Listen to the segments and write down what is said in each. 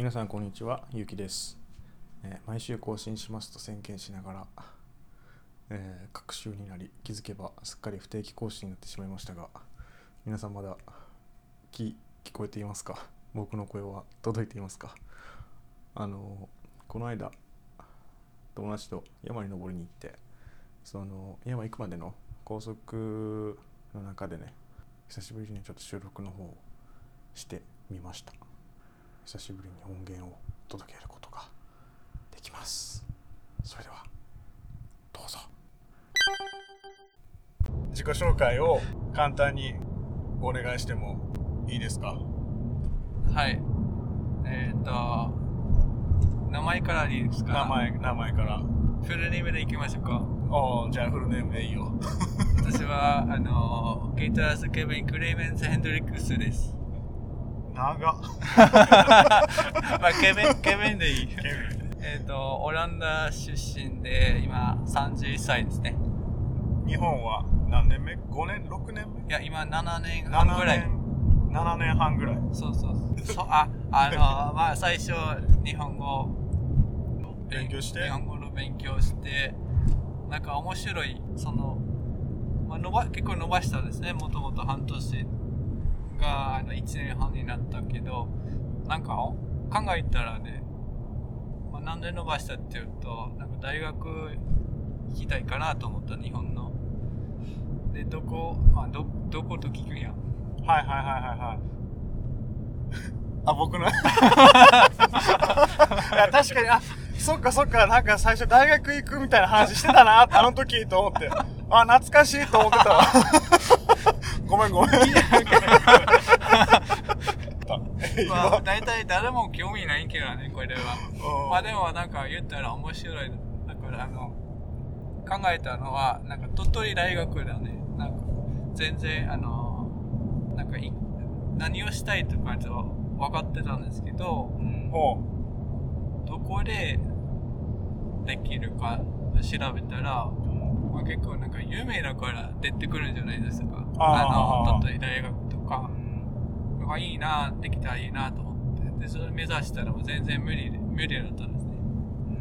皆さんこんにちはゆうきです、えー毎週更新しますと宣言しながら、えー、各週になり気づけばすっかり不定期更新になってしまいましたが皆さんまだ聞聞こえていますか？僕の声は届いていますか？あのこの間友達と山に登りに行ってその山行くまでの高速の中でね久しぶりにちょっと収録の方をしてみました。久しぶりに音源を届けることができますそれではどうぞ自己紹介を簡単にお願いしてもいいですか？はい。えっ、と、名前からでいいですか？名前名前からフルネームでいきましょうか。おーじゃあフルネームでいいよ私は、あの、ギタラス・ケビン・クレイメンス・ヘンドリックスです。長っまあ、ケビン、ケビンでいい。えっと、オランダ出身で、今31歳ですね。ン日本は何年目 ?5 年 ?6 年目？いや、今7年半ぐらい。7年半ぐらいそうそうそう。あ、あの、まあ、最初、日本語、勉強して？日本語の勉強して、なんか面白い、その、まあ、伸ば結構伸ばしたんですね。もともと半年があの1年半になったけど、なんか考えたらね、まあ、なんで伸ばしたっていうと、なんか大学行きたいかなと思った、日本の。で、どこ、まあ、ど、どこと聞くんや。はいはいはいはいはい あ僕の？いや確かにあそっかそっかなんか最初大学行くみたいな話してたなあの時と思ってあ懐かしいと思ってたわ ごめんごめん まあ、大体誰も興味ないけどね、これは。うんまあでもなんか言ったら面白い。だからあの、考えたのは、なんか鳥取大学だね。なんか全然あの、なんかい何をしたいとかと分かってたんですけど、うんおどこでできるか調べたら、まあ、結構なんか有名だから出てくるんじゃないですか。あの、鳥取大学とか。あいいな、できたらいいなと思って。で、それ目指したらもう全然無理で、無理だったんですね。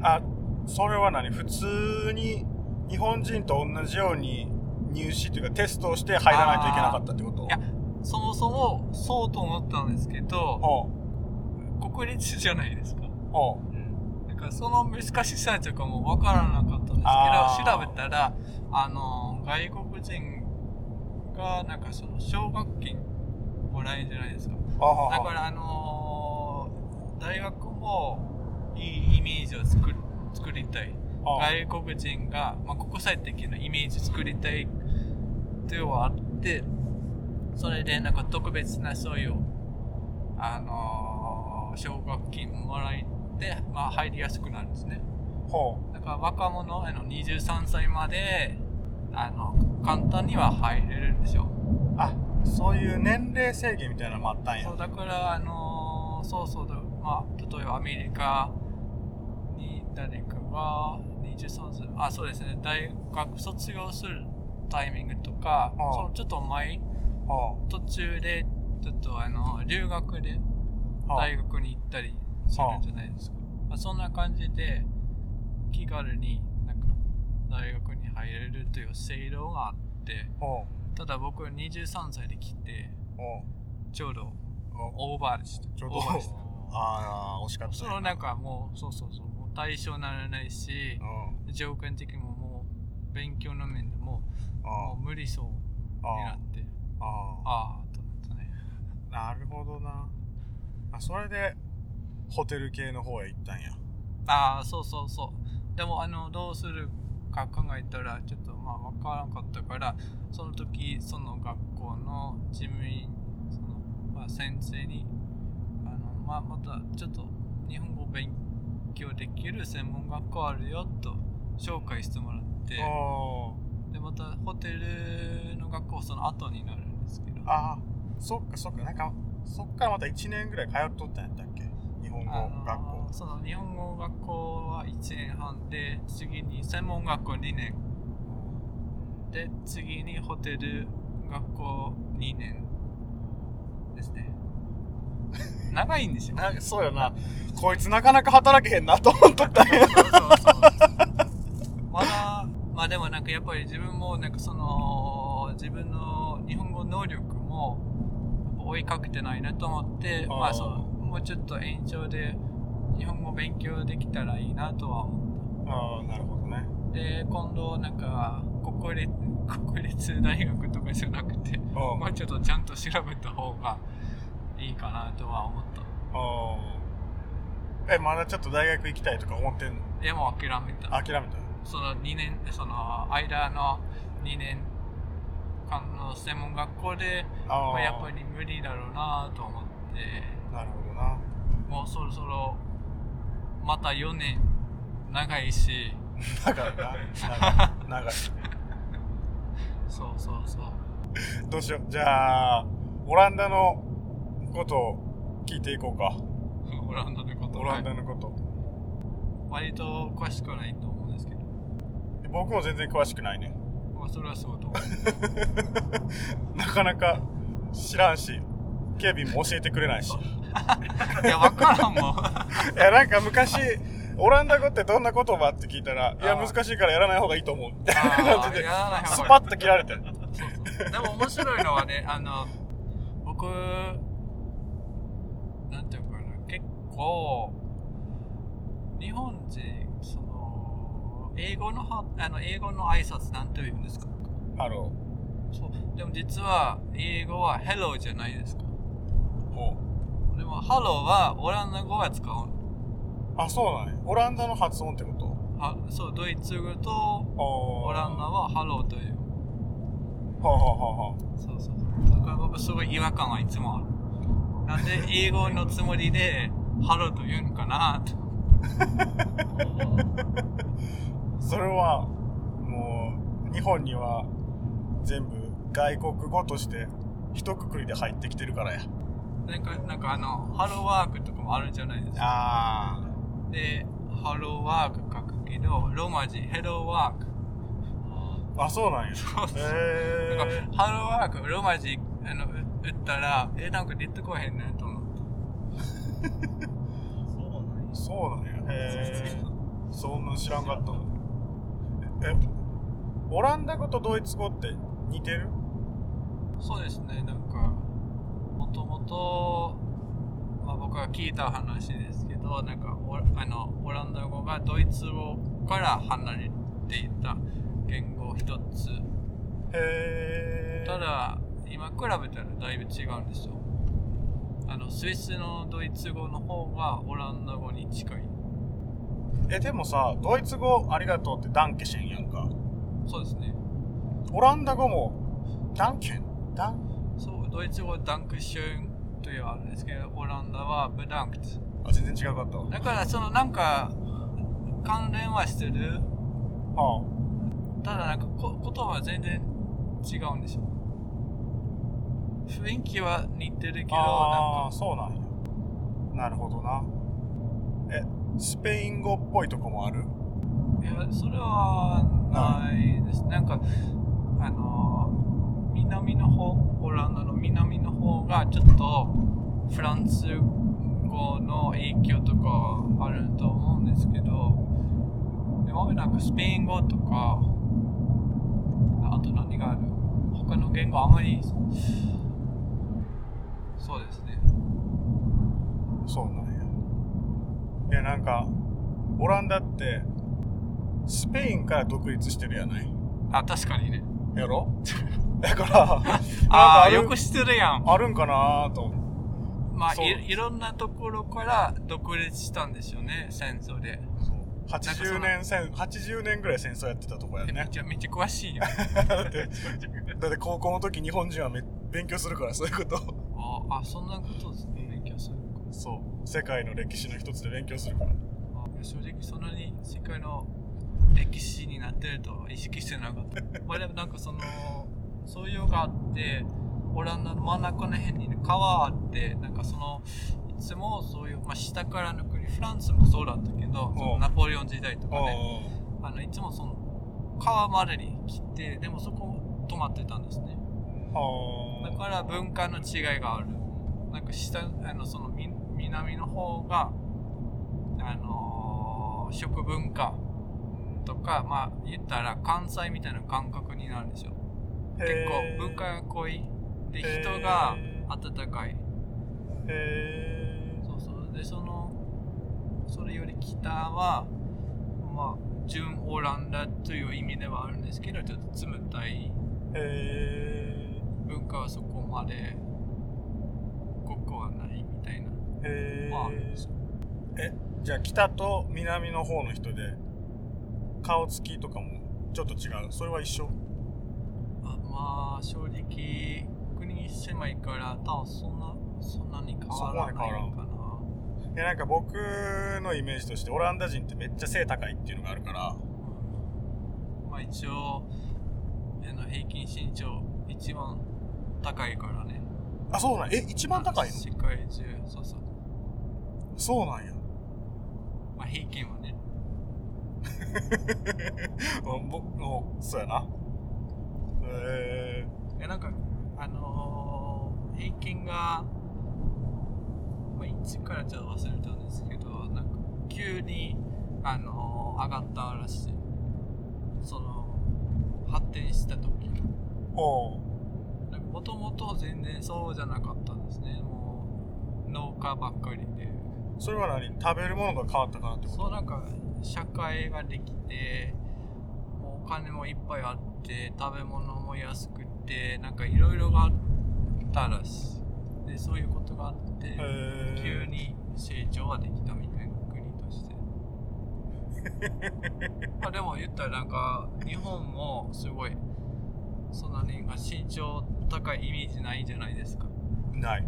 あそれは何？普通に日本人と同じように入試というかテストをして入らないといけなかったってこと？いやそもそもそうと思ったんですけど、国立じゃないですか。おうだからその難しさとかもわからなかったんですけど、調べたら、あの、外国人がなんかその奨学金もらえるじゃないですか。だからあのー大学もいいイメージを作る作りたい。あ外国人が、まあ、国際的なイメージ作りたいっていうのはあって、それでなんか特別なそういう、あのー奨学金もらえて、まあ入りやすくなるんですね。ほだから若者、あの23歳まで、あの、簡単には入れるんですよ。うあそういう年齢制限みたいなのもあったんや。そうだから、あのーそうそうだ、まあ、例えばアメリカに誰かが23歳、あ、そうですね、大学卒業するタイミングとか、そのちょっと前、ほ途中で、ちょっとあの、留学でう。大学に行ったりするんじゃないですか。まあ、そんな感じで、気軽になんか大学に入れるという制度があって、ほただ僕23歳で来て、ちょうどオーバーでした。ちょうど。オーバーでした。ああ惜しかったね。そのなんかもう、そうそうそう、もう対象にならないしう、ん。条件的にももう、勉強の面でも、もう無理そうになあって、ああああ、と思ったね。なるほどな。あそれでホテル系の方へ行ったんや。ああ、そうそうそう。でも、あの、どうするか考えたら、ちょっとまあ、わからんかったから、その時、その学校の事務員、その、まあ、先生に、あの、まあ、また、ちょっと、日本語勉強できる専門学校あるよ、と、紹介してもらって、おで、また、ホテルの学校、その後になるんですけど、ああそっかそっか。なんかそっからまた1年ぐらい通っとったんやったっけ？日本語学校その日本語学校は1年半で、次に専門学校2年。で、次にホテル学校2年ですね。長いんですよ。そうよな。こいつなかなか働けへんなと思っとったんや。そうそうそう。まだ、まあでもなんかやっぱり自分もなんかその、自分の日本語能力も追いかけてないなと思って、まあそう、もうちょっと延長で日本語勉強できたらいいなとは思っああ、なるほどね。た。で、今度なんか国立、国立大学とかじゃなくて、うん。もうちょっとちゃんと調べた方がいいかなとは思った。あーえ、まだちょっと大学行きたいとか思ってんの？でも諦めた。諦めたその2年、その間の2年間の専門学校で、あまあ、やっぱり無理だろうなと思って、なるほどな。もうそろそろまた4年長いし、長いな。長い。そうそうそう。どうしよう。じゃあ、オランダのことを聞いていこうか。オランダのことオランダはいのこと。割と詳しくはないと思うんですけど、僕も全然詳しくないね。まあ、それはそうと思う。なかなか知らんし、ケビンも教えてくれないし。いや、わからんもん。いや、なんか昔、オランダ語ってどんな言葉って聞いたら、いや、難しいからやらない方がいいと思う。みた いな感じでスパッと切られて。でも面白いのはね、あの、僕、なんていうかな、結構、日本人、その、英語のは、あの、英語の挨拶なんて言うんですか？ハロそう。でも実は、英語は hello じゃないですでも、hello はオランダ語は使う。あ、そうなんや。オランダの発音ってこと？はそう、ドイツ語とオオランダは hello という。はあ、はあはあはそうそう。だから僕すごい違和感はいつもある。なんで英語のつもりで、ハローと言うのかなと。あ、それは、もう、日本には全部外国語として一括りで入ってきてるからや。なんか、なんかあの、ハローワークとかもあるじゃないですか。あで、ハローワーク書くけど、ローマ字、ヘローワーク。あ。あ、そうなんや。そうそう。へなんかえ。ハローワーク、ローマ字、あの、う打ったら、え、なんか出てこへんねんと思って。そうなんや。へえ。そんなん知らんかったの。え、オランダ語とドイツ語って似てる？そうですね、なんか、もともと、まあ、僕が聞いた話ですけど、なんかオラあのオランダ語がドイツ語から離れていた言語一つ。へえ。ただ、今比べたらだいぶ違うんですよ。あの、スイスのドイツ語の方がオランダ語に近い。え、でもさ、ドイツ語ありがとうってダンケシェンやんか。そうですね。オランダ語もダンケン？ダン？ドイツ語はダンクシューンというあるんですけど、オランダはブダンクト。あ、全然違うかったわ。だから、そのなんか、関連はしてるはただなんかこ言葉は全然違うんですよ。雰囲気は似てるけど、あ、ああ、なんか、そうなんや。なるほどな。え、スペイン語っぽいとこもある？いや、それはないです。なんか、あの、南の方、オランダの南の方がちょっとフランス語の影響とかあると思うんですけど、でもなんかスペイン語とか、あと何がある？他の言語あまり、そうですね。そうなんや。いや、なんか、オランダって、スペインから独立してるやない？あ、確かにね。やろ？だから、ああ、るよく知ってるやん。あるんかなと。まあい、いろんなところから独立したんですよね、戦争で。80年戦、80年ぐらい戦争やってたとこやね。めちゃめちゃ詳しいよ。だって、だって高校の時日本人はめ勉強するから、そういうこと。ああ、そんなことですね、勉強するのか。そう。世界の歴史の一つで勉強するから。あ正直そんなに世界の歴史になってるとは意識してなかった。まあでもなんかその、そういうのがあって、オランダの真ん中の辺に、ね、川あって、なんかその、いつもそういう、まあ下からの国、フランスもそうだったけど、ナポレオン時代とかね、あの、いつもその、川までに来て、でもそこ止まってたんですね。あだから文化の違いがある。なんか下、あの、そのみ南の方があのー食文化とかまあ言ったら関西みたいな感覚になるんですよ結構文化が濃いで人が温かい。へそうそう。でそのそれより北はまあ純オランダという意味ではあるんですけどちょっと冷たい文化はそこまで濃くはないみたいな。まああるんですよえじゃあ北と南の方の人で顔つきとかもちょっと違う。それは一緒？あまあ正直国狭いから多分そんなそんなに変わらないかな。でなんか僕のイメージとしてオランダ人ってめっちゃ背高いっていうのがあるから。まあ一応あの平均身長一番高いからね。あそうなん？え一番高いの？世界中そうそう。そうなんや。まあ平均はね。もそうやなへえなんかあのー平均が、まあ、1からちょっと忘れたんですけどなんか急に、あのー上がったらしい。その発展した時えおう。もともと全然そうじゃなかったんですね。もう農家ばっかりで。それは何？食べるものが変わったかなってこと？そうなんか社会ができてもうお金もいっぱいあって食べ物も安くてなんかいろいろがあったらしい。でそういうことがあって急に成長ができたみたいな国として。まあでも言ったらなんか日本もすごいそんなに身長高いイメージないじゃないですか。ない。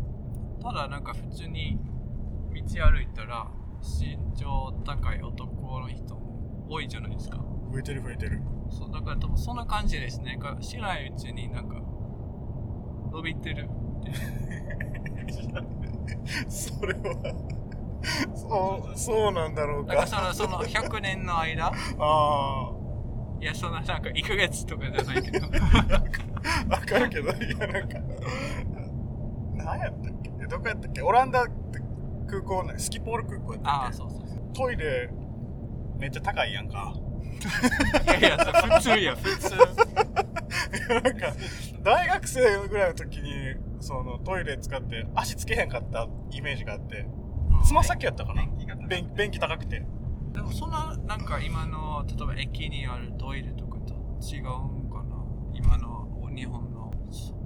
ただなんか普通に道歩いたら身長高い男の人も多いじゃないですか。増えてる増えてるそうだから多分そんな感じですね。か知らないうちになんか伸びてるそれはそうそうなんだろうなんかかそのその100年の間？ああいやそんななんか1ヶ月とかじゃないけど。わかるけどいやなんか何やったっけ？えどこやったっけ？オランダって空港ねスキポール空港やったっけ？ああそうそうそう。トイレめっちゃ高いやんかいやいやそ普通や普通。なんか大学生ぐらいの時にそのトイレ使って足つけへんかったイメージがあってつま先やったかな？便便器高くて。でもそんななんか今の例えば駅にあるトイレとかと違うんかな？今の日本の。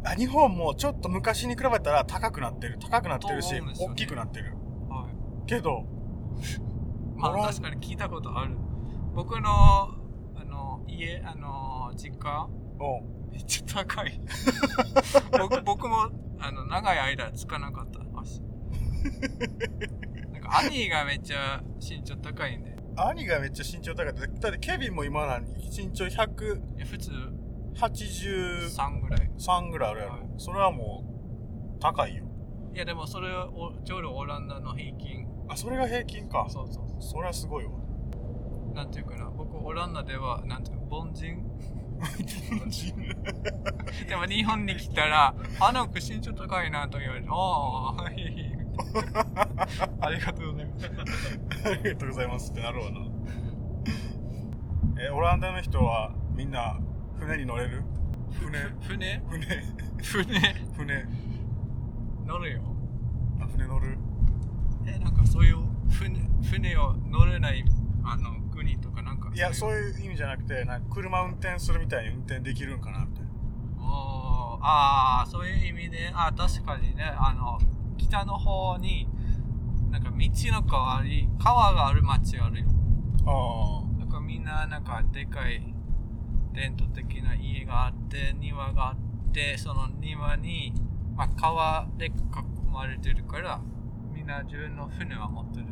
あ日本もちょっと昔に比べたら高くなってる。高くなってるし、ね。大きくなってる。はい。けどまあ確かに聞いたことある僕のあの家あの実家う。んめっちゃ高い。僕僕もあの長い間つかなかった。足。なんか兄がめっちゃ身長高いんで。兄がめっちゃ身長高い。だだってケビンも今何身長183いや普通。3ぐらい。ぐらい。あるやろ、はい。それはもう高いよ。いやでもそれはおちょうどオランダの平均。あそれが平均か。そうそうそそれはすごいわ。うなんていうかな僕オランダではなんていうか凡人？でも日本に来たらあなんか身長高いなと言われてああはいありがとうございます。ありがとうございますってなるわな。えオランダの人はみんな船に乗れる？船？船？船。船？船。乗るよ。あ船乗る？えなんかそういう船船を乗れないあの国とかなんかいやそうう。いう意味じゃなくてなんか車運転するみたいに運転できるんかなみたいなああそういう意味であ確かにねあの北の方になんか道の代わり川がある町あるよ。あなんかみんななんかでかい伝統的な家があって庭があってその庭に、まあ、川で囲まれてるからみんな自分の船は持ってる。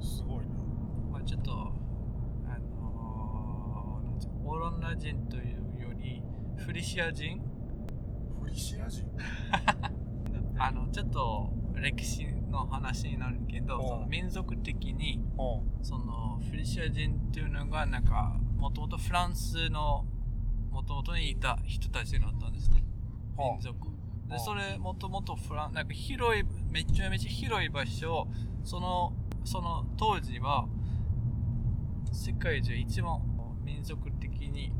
あすごいなまあ、ちょっと、あのーオランダ人というより、フリシア人？フリシア人？あの、ちょっと歴史の話になるけど、うん。その民族的に、うん。そのフリシア人っていうのが、なんか、もともとフランスの、もともとにいた人たちだったんですね。うん。民族。で、うん。それ、もともとフラン、なんか広いめちゃめちゃ広い場所そのその当時は世界中一番民族的に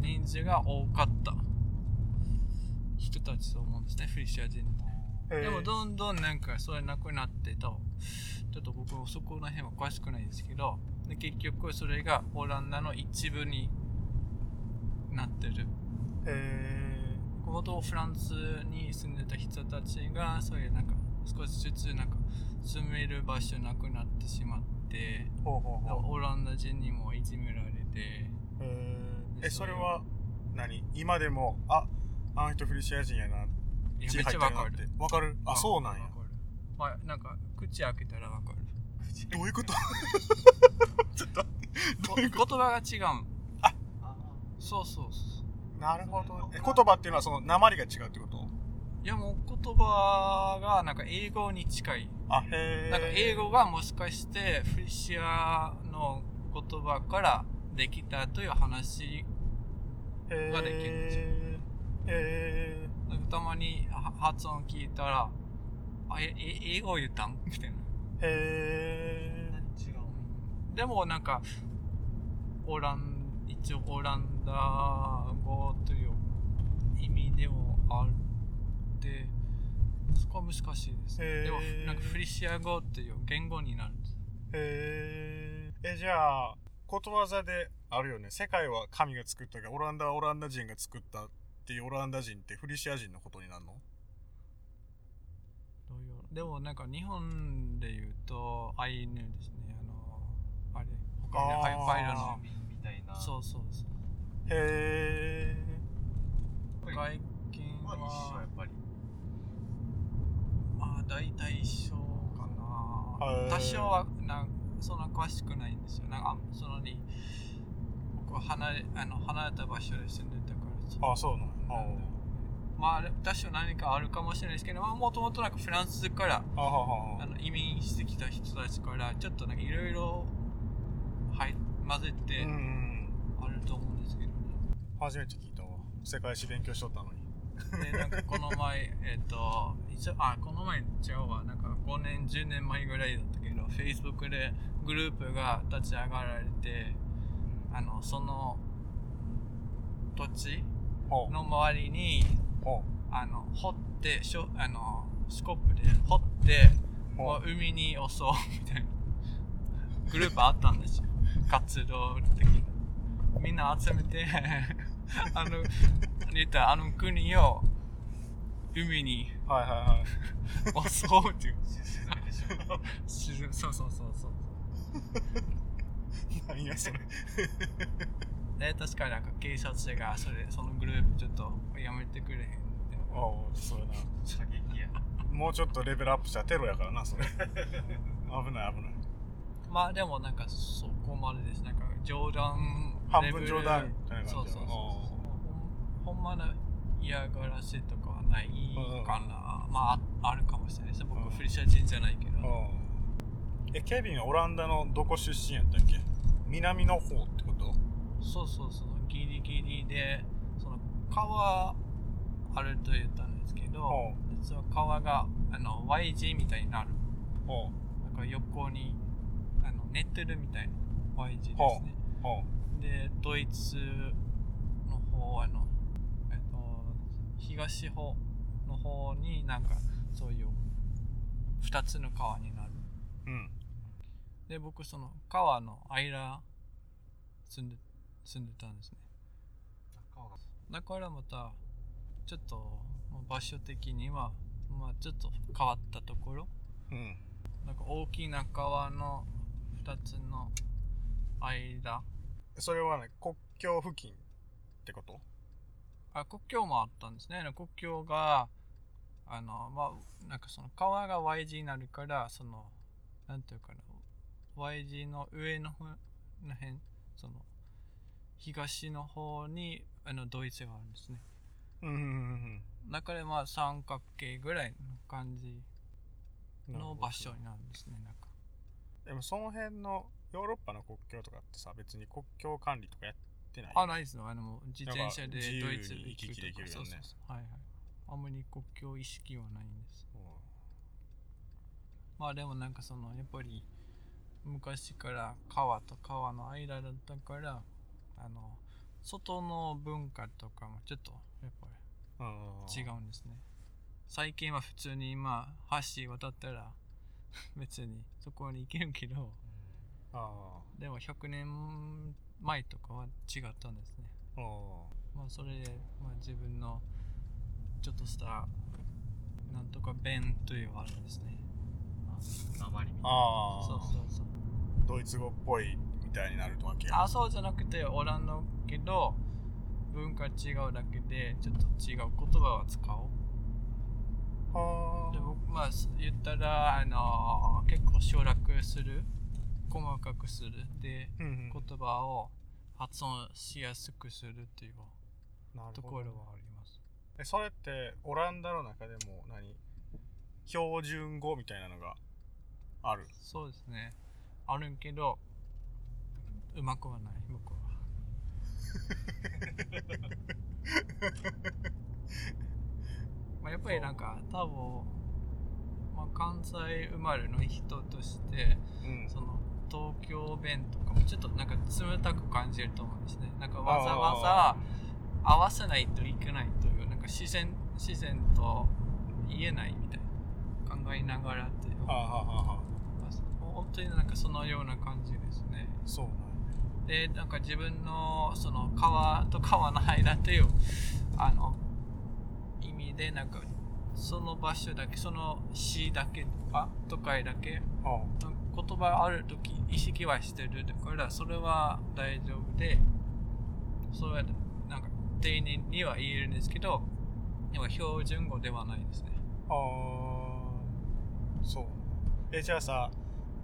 人数が多かった。人たちと思うんですね。フリシア人でもどんどんなんかそれなくなってと。ちょっと僕もそこら辺は詳しくないですけど。で結局それがオランダの一部になってる。へもとフランスに住んでた人たちがそういうなんか少しずつなんか住める場所なくなってしまってーほうほうほう。オランダ人にもいじめられて。えそれは何？今でもああの人フリシア人やな。めっちゃわかる。わかる？あそうなんや。まあなんか口開けたらわかる。どういうこと？ちょっと言葉が違うん。あ。そうそうそうとなるほど。え言葉っていうのはその訛りが違うってこと？いやもう言葉がなんか英語に近い。あへえなんか英語がもしかしてフリシアの言葉からできたという話ができるんですよへえなんかたまには発音聞いたらあええ英語言ったん？みたいな。へえ違う。でもなんかオラン一応オランダ語という意味でもあってそこは難しいです、へー。でもなんかフリシア語っていう言語になるんですへええじゃあことわざであるよね。世界は神が作ったがオランダはオランダ人が作ったっていうオランダ人ってフリシア人のことになるの？どういうでもなんか日本で言うとアイヌですね。あのあれ他にパイロの。みたいなそうそうそう。へえ外見まあ一緒やはっぱり。まあ大体一緒かな。多少はなんそんな詳しくないんですよ。なんかそのに僕は離れあの離れた場所で住んでたからあそうなの？まあ多少何かあるかもしれないですけどもともとなんかフランスからあの移民してきた人たちからちょっとなんかいろいろはい混ぜてあると思うんですけどね、初めて聞いたわ。世界史勉強しとったのにでなんかこの前えっと一応あこの前違うわ。なんか5年10年前ぐらいだったけど Facebook でグループが立ち上がられてあのその土地の周りにほあの掘ってしょあのスコップで掘ってほもう海に襲うみたいなグループあったんですよ。活動的に。みんな集めて あの言ったらあの国を海にうはいはいはい襲うっていう沈めそうそうそうそう何やそれで確かになんか警察がそれそのグループちょっとやめてくれへんって。ああそうやな。射撃や。もうちょっとレベルアップしたらテロやからなそれ。危ない危ない。まあでもなんかそこまでですなんか冗談半レベル分冗談みたいなそうそうそう感じやなほんまの嫌がらせとかはないかな、まあああるかもしれないです僕うん。フリシャ人じゃないけど、うん。えケビンはオランダのどこ出身やったっけ？南の方ってこと？そうそうそうギリギリでその川あると言ったんですけど、ほ実は川があの Y 字みたいになる。ほなんか横にあの寝てるみたいな Y 字ですね。でドイツの方あのえっと東方の方になんかそういう2つの川になる。ううん。で僕その川の間住んで住んでたんですね。だからまたちょっとまあ場所的にはまあちょっと変わったところ。うん。なんか大きな川の2つの間。それはね国境付近ってこと？あ国境もあったんですね。国境があのまあなんかその川が Y 字になるからそのなんていうかな Y 字の上の方の辺その東の方にあのドイツがあるんですね。うんうんうんだからまあ三角形ぐらいの感じうんの場所になるんですねなんか。でもその辺のヨーロッパの国境とかってさ別に国境管理とかやってない。あないですよあの自転車でドイツ行き来できるよね。はいはい。あんまり国境意識はないんです。まあでもなんかそのやっぱり昔から川と川の間だったからあの外の文化とかもちょっとやっぱり違うんですね。最近は普通に今橋渡ったら 別にそこに行けるけど。あでも100年前とかは違ったんですね。あまあそれで、まあ、自分のちょっとしたなんとか弁というのがあるんですね。鉛みたいなああそうそうそう。ドイツ語っぽいみたいになるわけあそうじゃなくてオランダけど文化違うだけでちょっと違う言葉を使おう。はで僕まあ言ったらあの結構省略する細かくするでうんうん。言葉を発音しやすくするっていうところはあります。えそれってオランダの中でも何？標準語みたいなのがある？そうですね。あるんけどうまくはない僕は。まあやっぱりなんか多分、まあ、関西生まれの人としてうん。その東京弁とかもちょっとなんか冷たく感じると思うんですね。なんかわざわざ合わせないといけないというなんか自然自然と言えないみたいな考えながらっていう本当になんかそのような感じですね。そうなんや。でなんか自分のその川と川の間というあの意味でなんかその場所だけその市だけとか都会だけは言葉ある時意識はしてるだからそれは大丈夫でそれはなんか丁寧には言えるんですけどでも標準語ではないですね。ああそう。えじゃあさ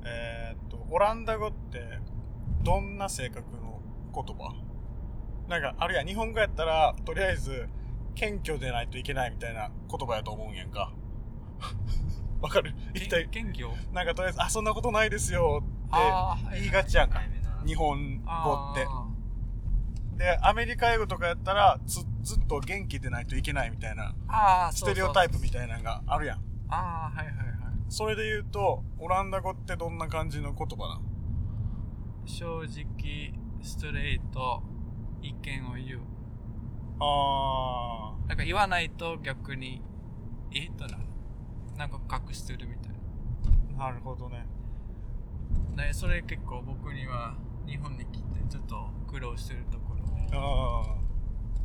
えーっとオランダ語ってどんな性格の言葉？なんかあるいは日本語やったらとりあえず謙虚でないといけないみたいな言葉やと思うんやんか。わかる？一体謙虚なんかとりあえず「あそんなことないですよ」って言いがちやんか。日本語って。あでアメリカ英語とかやったらずずっと元気でないといけないみたいな。ステレオタイプみたいなのがあるやん。ああはいはいはい。それで言うとオランダ語ってどんな感じの言葉なん？正直ストレート意見を言う。あなんか言わないと逆にえ？っとなるなんか隠してるみたい。ーなるほどね。なねそれ結構僕には日本に来てちょっと苦労してるところであ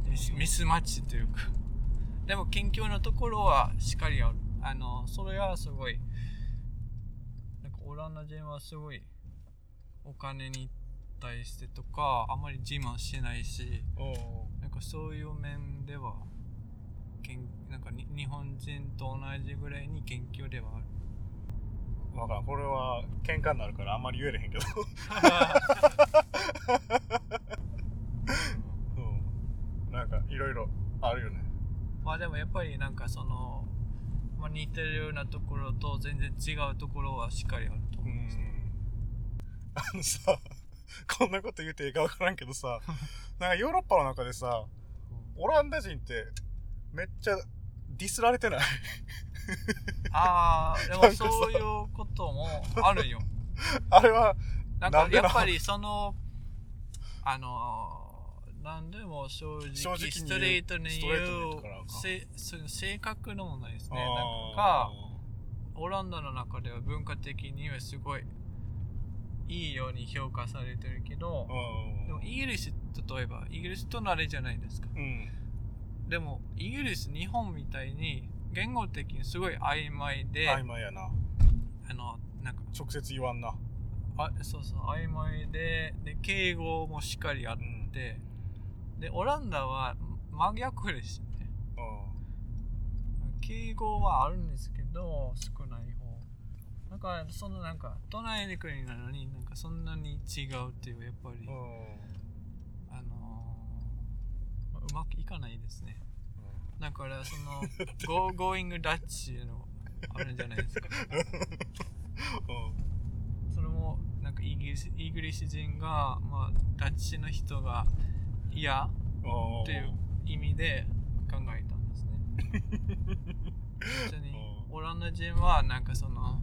ミスミスマッチというか。でも研究のところはしっかりある。あのそれはすごいなんかオランダ人はすごいお金に対してとかあまり自慢しないしなんかそういう面ではけんなんかに日本人と同じぐらいに研究ではある。ーわからん。これは喧嘩になるからあんまり言えれへんけど。うん。なんかいろいろあるよね。まあでもやっぱりなんかその、まあ、似てるようなところと全然違うところはしっかりあるとう思うんですね。ん。あのさこんなこと言うていいかわからんけどさなんかヨーロッパの中でさオランダ人ってめっちゃディスられてない。ああでもそういうこともあるよ。あれはなんかやっぱりそのあの何でも正直ストレートに言う性格のもないですね。なんかオランダの中では文化的にはすごいいいように評価されてるけどうんでもイギリス例えばイギリスと慣れじゃないですか。うんでもイギリス日本みたいに言語的にすごい曖昧で曖昧やな。あのなんか直接言わんな。あそうそう曖昧でで敬語もしっかりあって、でオランダは真逆ですね。うん敬語はあるんですけど少ない方。だからそのなんか隣の国なのになんかそんなに違うっていうやっぱり、うん。あのーうまくいかないですね。だからその Go Going Dutch のあるんじゃないですか。それもなんかイギリスイギリス人が、まあ、ダッチの人が嫌うんという意味で考えたんですね。別にオランダ人はなんかその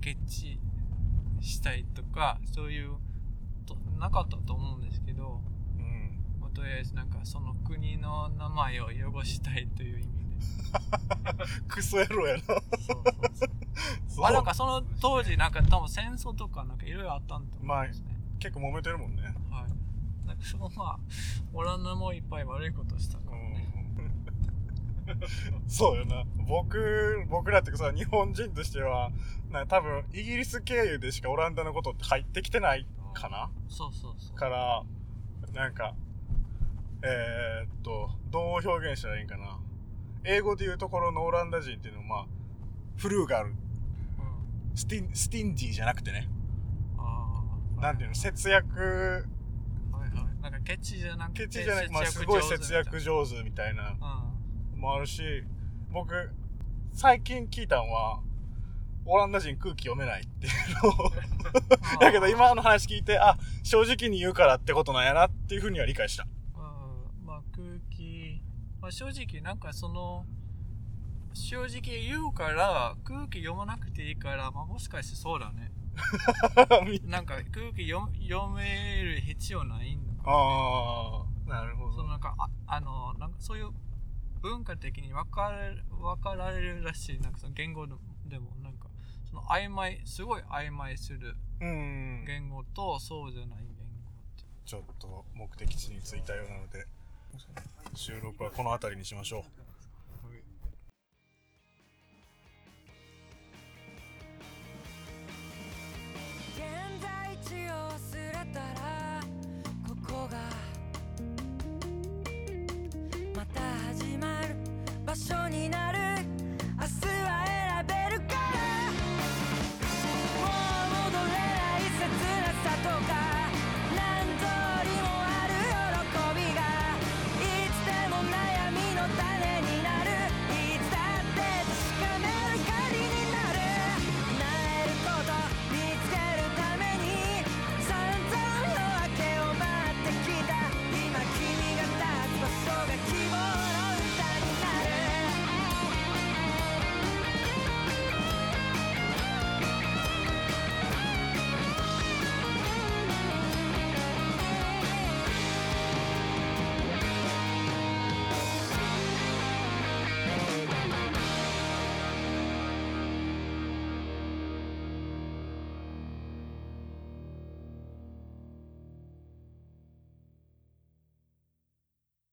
ケチしたいとかそういうとなかったと思うんですけど、とりあえずなんかその国の名前を汚したいという意味で。クソ野郎やな。そう。そうそうそうまあなんかその当時なんか多分戦争とかなんかいろいろあったんだと思うんですね、結構揉めてるもんね。はい。なんかそのまあオランダもいっぱい悪いことしたからね、そうよな。僕僕らっていうかさ日本人としてはな多分イギリス経由でしかオランダのことって入ってきてないかな。そうそうそう。からなんかえー、っとどう表現したらいいんかな。英語で言うところのオランダ人っていうのはまあフルーガル。うん。スティンスティンジーじゃなくてね。ああなんていうの節約。はいはい。なんかケチじゃなくてケチじゃなくて、まあ、すごい節約上手みたいな。手うん。もあるし僕最近聞いたのはオランダ人空気読めないっていうのを。だけど今の話聞いてあ正直に言うからってことなんやなっていうふうには理解したまあ、正直なんかその正直言うから空気読まなくていいから、まあ、もしかしてそうだね。な。んか空気読読める必要ないんだから、ああなるほど。そのなんかああのなんかそういう文化的に分かれ分かられるらしい。なんかその言語でもなんかその曖昧すごい曖昧するうん。言語とそうじゃない言語って。ちょっと目的地に着いたようなので収録はこの辺りにしましょう。場所になる明日